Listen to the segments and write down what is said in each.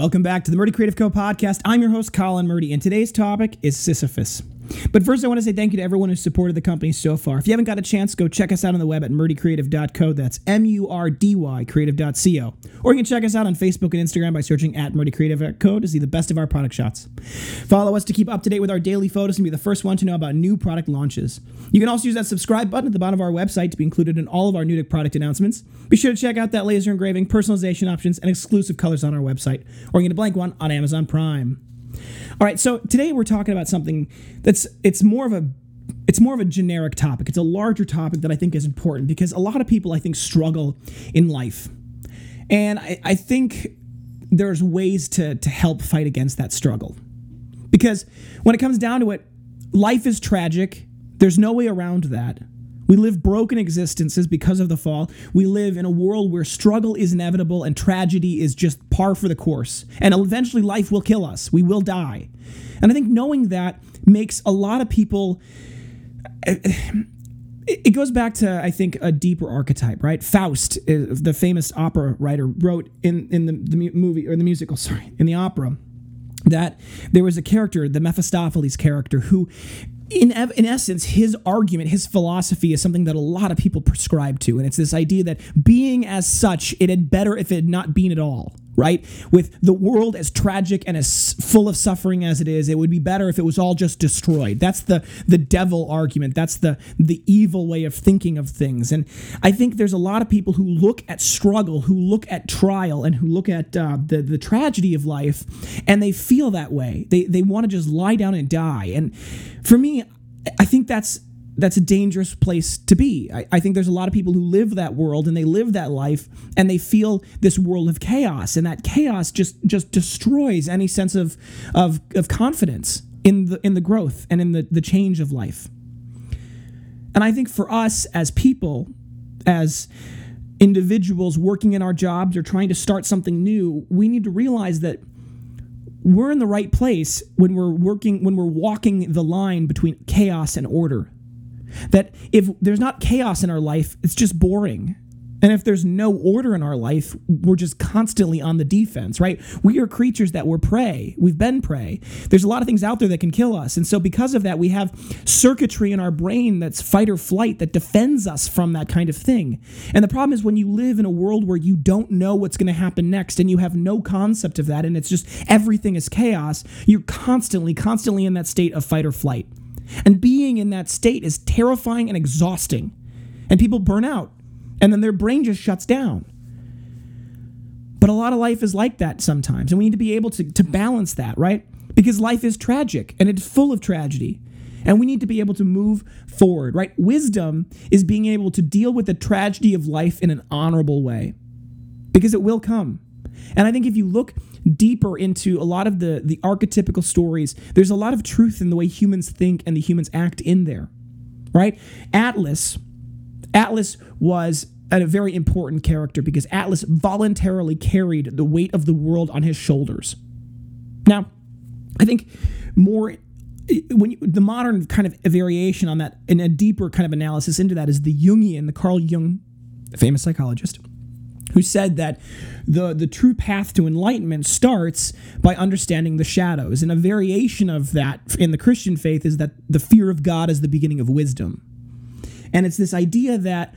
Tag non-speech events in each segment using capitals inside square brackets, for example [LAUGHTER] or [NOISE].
welcome back to the Murdy Creative Co podcast. I'm your host, Colin Murdy, and today's topic is Sisyphus. But first, I want to say thank you to everyone who's supported the company so far. If you haven't got a chance, go check us out on the web at murdycreative.co. That's M U R D Y creative.co. Or you can check us out on Facebook and Instagram by searching at murdycreative.co to see the best of our product shots. Follow us to keep up to date with our daily photos and be the first one to know about new product launches. You can also use that subscribe button at the bottom of our website to be included in all of our new product announcements. Be sure to check out that laser engraving, personalization options, and exclusive colors on our website, or get a blank one on Amazon Prime. All right, so today we're talking about something that's it's more of a it's more of a generic topic. It's a larger topic that I think is important because a lot of people I think struggle in life. And I, I think there's ways to to help fight against that struggle. Because when it comes down to it, life is tragic. There's no way around that. We live broken existences because of the fall. We live in a world where struggle is inevitable and tragedy is just par for the course. And eventually life will kill us. We will die. And I think knowing that makes a lot of people. It goes back to, I think, a deeper archetype, right? Faust, uh, the famous opera writer, wrote in, in the, the movie, or the musical, [LAUGHS] sorry, in the opera, that there was a character, the Mephistopheles character, who in, in essence, his argument, his philosophy is something that a lot of people prescribe to. And it's this idea that being as such, it had better if it had not been at all, right? With the world as tragic and as full of suffering as it is, it would be better if it was all just destroyed. That's the, the devil argument. That's the, the evil way of thinking of things. And I think there's a lot of people who look at struggle, who look at trial, and who look at uh, the, the tragedy of life, and they feel that way. They, they want to just lie down and die. And for me, I think that's that's a dangerous place to be. I, I, think there's a lot of people who live that world and they live that life and they feel this world of chaos, and that chaos just just destroys any sense of of, of confidence in the in the growth and in the, the change of life. And I think for us as people, as individuals working in our jobs or trying to start something new, we need to realize that we're in the right place when we're working when we're walking the line between chaos and order that if there's not chaos in our life it's just boring and if there's no order in our life, we're just constantly on the defense, right? We are creatures that were prey. We've been prey. There's a lot of things out there that can kill us. And so, because of that, we have circuitry in our brain that's fight or flight that defends us from that kind of thing. And the problem is when you live in a world where you don't know what's going to happen next and you have no concept of that, and it's just everything is chaos, you're constantly, constantly in that state of fight or flight. And being in that state is terrifying and exhausting. And people burn out and then their brain just shuts down. But a lot of life is like that sometimes, and we need to be able to, to balance that, right? Because life is tragic and it's full of tragedy. And we need to be able to move forward, right? Wisdom is being able to deal with the tragedy of life in an honorable way because it will come. And I think if you look deeper into a lot of the, the archetypical stories, there's a lot of truth in the way humans think and the humans act in there, right? Atlas Atlas was a very important character because Atlas voluntarily carried the weight of the world on his shoulders. Now, I think more when you, the modern kind of variation on that and a deeper kind of analysis into that is the Jungian, the Carl Jung, the famous psychologist, who said that the the true path to enlightenment starts by understanding the shadows. And a variation of that in the Christian faith is that the fear of God is the beginning of wisdom. And it's this idea that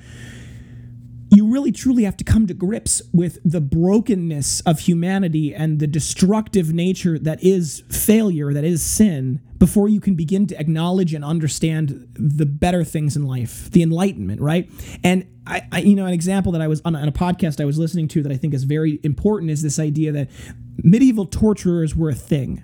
you really truly have to come to grips with the brokenness of humanity and the destructive nature that is failure, that is sin, before you can begin to acknowledge and understand the better things in life, the enlightenment, right? And I, I you know, an example that I was on, on a podcast I was listening to that I think is very important is this idea that medieval torturers were a thing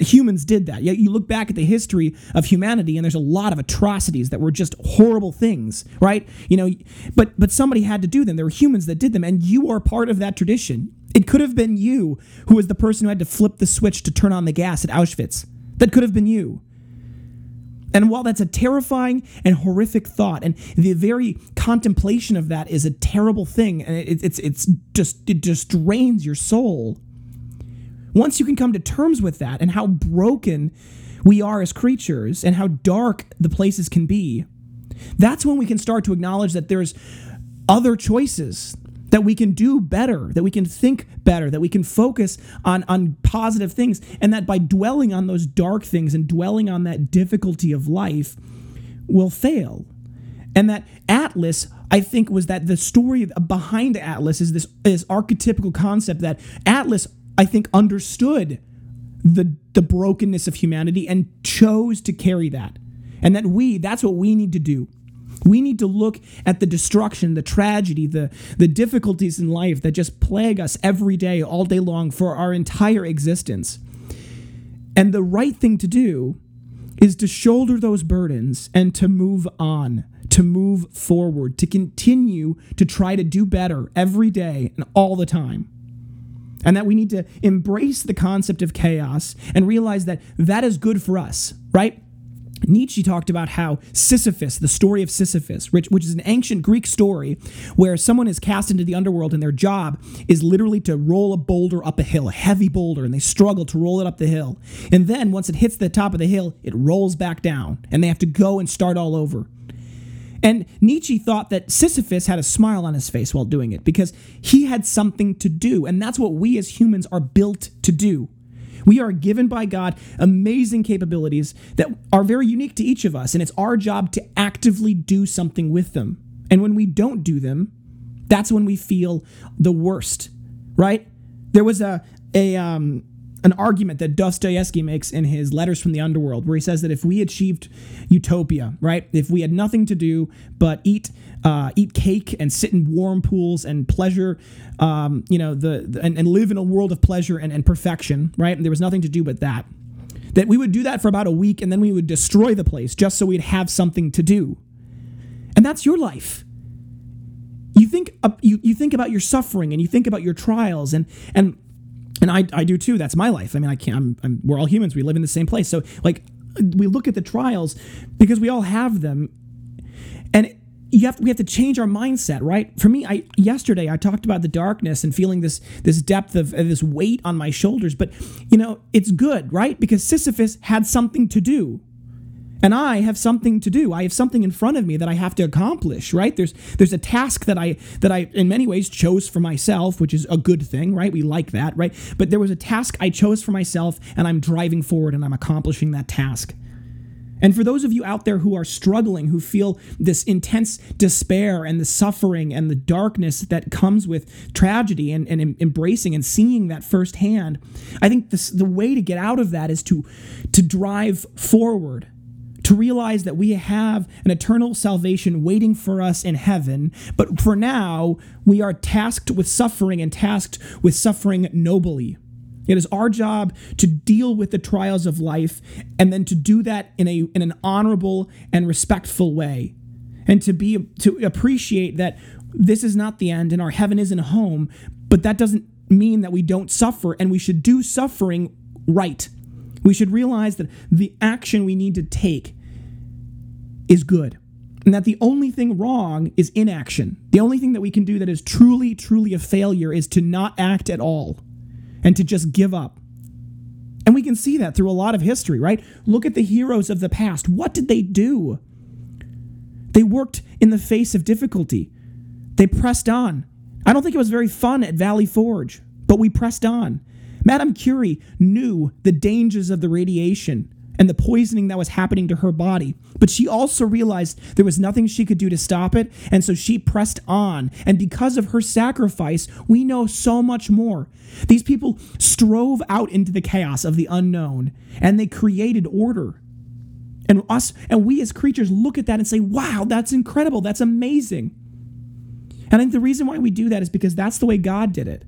humans did that. Yet you look back at the history of humanity, and there's a lot of atrocities that were just horrible things, right? You know, but but somebody had to do them. There were humans that did them, and you are part of that tradition. It could have been you who was the person who had to flip the switch to turn on the gas at Auschwitz. That could have been you. And while that's a terrifying and horrific thought, and the very contemplation of that is a terrible thing, and it, it's it's just it just drains your soul once you can come to terms with that and how broken we are as creatures and how dark the places can be, that's when we can start to acknowledge that there's other choices that we can do better, that we can think better, that we can focus on, on positive things, and that by dwelling on those dark things and dwelling on that difficulty of life, will fail. And that Atlas, I think, was that the story behind Atlas is this, this archetypical concept that Atlas, I think, understood the, the brokenness of humanity and chose to carry that. And that we, that's what we need to do. We need to look at the destruction, the tragedy, the, the difficulties in life that just plague us every day, all day long, for our entire existence. And the right thing to do is to shoulder those burdens and to move on, to move forward, to continue to try to do better every day and all the time. And that we need to embrace the concept of chaos and realize that that is good for us, right? Nietzsche talked about how Sisyphus, the story of Sisyphus, which, which is an ancient Greek story where someone is cast into the underworld and their job is literally to roll a boulder up a hill, a heavy boulder, and they struggle to roll it up the hill. And then once it hits the top of the hill, it rolls back down and they have to go and start all over. And Nietzsche thought that Sisyphus had a smile on his face while doing it because he had something to do. And that's what we as humans are built to do. We are given by God amazing capabilities that are very unique to each of us, and it's our job to actively do something with them. And when we don't do them, that's when we feel the worst, right? There was a a um, an argument that Dostoevsky makes in his Letters from the Underworld, where he says that if we achieved utopia, right, if we had nothing to do but eat uh, eat cake and sit in warm pools and pleasure, um, you know, the, the and, and, live in a world of pleasure and, and perfection, right? And there was nothing to do but that. That we would do that for about a week and then we would destroy the place just so we'd have something to do. And that's your life. You think uh, you, you think about your suffering and you think about your trials and and and I, I do too. That's my life. I mean, I can't. I'm, I'm, we're all humans. We live in the same place. So like, we look at the trials because we all have them, and you have we have to change our mindset, right? For me, I yesterday I talked about the darkness and feeling this this depth of, of this weight on my shoulders, but you know it's good, right? Because Sisyphus had something to do, and I have something to do. I have something in front of me that I have to accomplish, right? There's there's a task that I that I in many ways chose for myself, which is a good thing, right? We like that, right? But there was a task I chose for myself, and I'm driving forward and I'm accomplishing that task. And for those of you out there who are struggling, who feel this intense despair and the suffering and the darkness that comes with tragedy and, and embracing and seeing that firsthand, I think this, the way to get out of that is to, to drive forward to realize that we have an eternal salvation waiting for us in heaven, but for now, we are tasked with suffering and tasked with suffering nobly. It is our job to deal with the trials of life and then to do that in a in an honorable and respectful way. And to be to appreciate that this is not the end and our heaven isn't home, but that doesn't mean that we don't suffer and we should do suffering right. We should realize that the action we need to take is good. And that the only thing wrong is inaction. The only thing that we can do that is truly, truly a failure is to not act at all and to just give up. And we can see that through a lot of history, right? Look at the heroes of the past. What did they do? They worked in the face of difficulty. They pressed on. I don't think it was very fun at Valley Forge, but we pressed on. Madame Curie knew the dangers of the radiation and the poisoning that was happening to her body. But she also realized there was nothing she could do to stop it, and so she pressed on. And because of her sacrifice, we know so much more. These people strove out into the chaos of the unknown, and they created order. And us and we as creatures look at that and say, "Wow, that's incredible. That's amazing." And I think the reason why we do that is because that's the way God did it.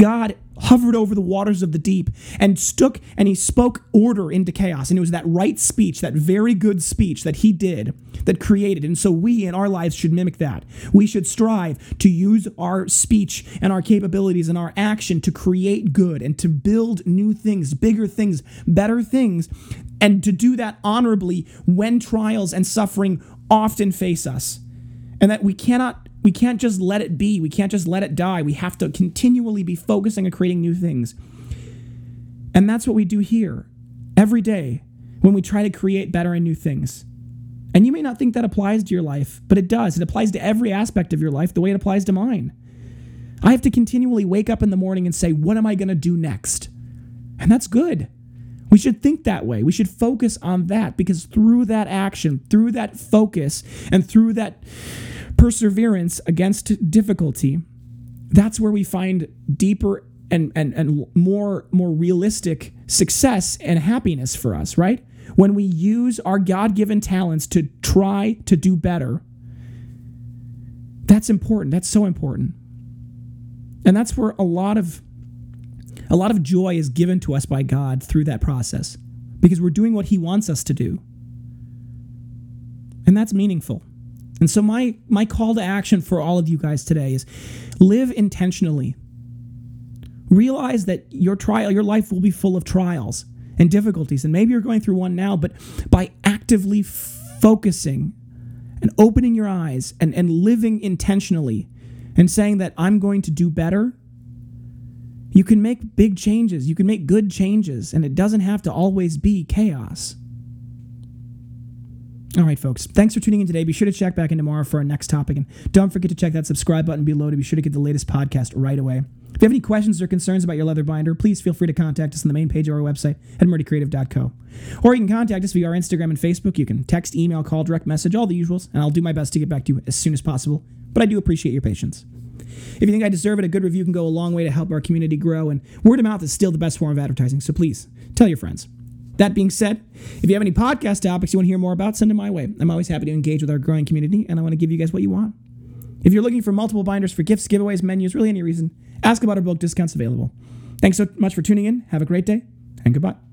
God hovered over the waters of the deep and stook and he spoke order into chaos. And it was that right speech, that very good speech that he did that created. And so we in our lives should mimic that. We should strive to use our speech and our capabilities and our action to create good and to build new things, bigger things, better things, and to do that honorably when trials and suffering often face us. And that we cannot we can't just let it be. We can't just let it die. We have to continually be focusing on creating new things. And that's what we do here every day when we try to create better and new things. And you may not think that applies to your life, but it does. It applies to every aspect of your life the way it applies to mine. I have to continually wake up in the morning and say, what am I going to do next? And that's good. We should think that way. We should focus on that because through that action, through that focus, and through that perseverance against difficulty, that's where we find deeper and, and, and more, more realistic success and happiness for us, right? When we use our God given talents to try to do better, that's important. That's so important. And that's where a lot of a lot of joy is given to us by God through that process because we're doing what he wants us to do. And that's meaningful. And so my my call to action for all of you guys today is live intentionally. Realize that your trial your life will be full of trials and difficulties and maybe you're going through one now but by actively focusing and opening your eyes and, and living intentionally and saying that I'm going to do better, you can make big changes. You can make good changes, and it doesn't have to always be chaos. All right, folks. Thanks for tuning in today. Be sure to check back in tomorrow for our next topic. And don't forget to check that subscribe button below to be sure to get the latest podcast right away. If you have any questions or concerns about your leather binder, please feel free to contact us on the main page of our website at murdycreative.co. Or you can contact us via our Instagram and Facebook. You can text, email, call, direct message, all the usuals, and I'll do my best to get back to you as soon as possible. But I do appreciate your patience. If you think I deserve it, a good review can go a long way to help our community grow, and word of mouth is still the best form of advertising, so please tell your friends. That being said, if you have any podcast topics you want to hear more about, send them my way. I'm always happy to engage with our growing community, and I want to give you guys what you want. If you're looking for multiple binders for gifts, giveaways, menus, really any reason, ask about our book discounts available. Thanks so much for tuning in. Have a great day, and goodbye.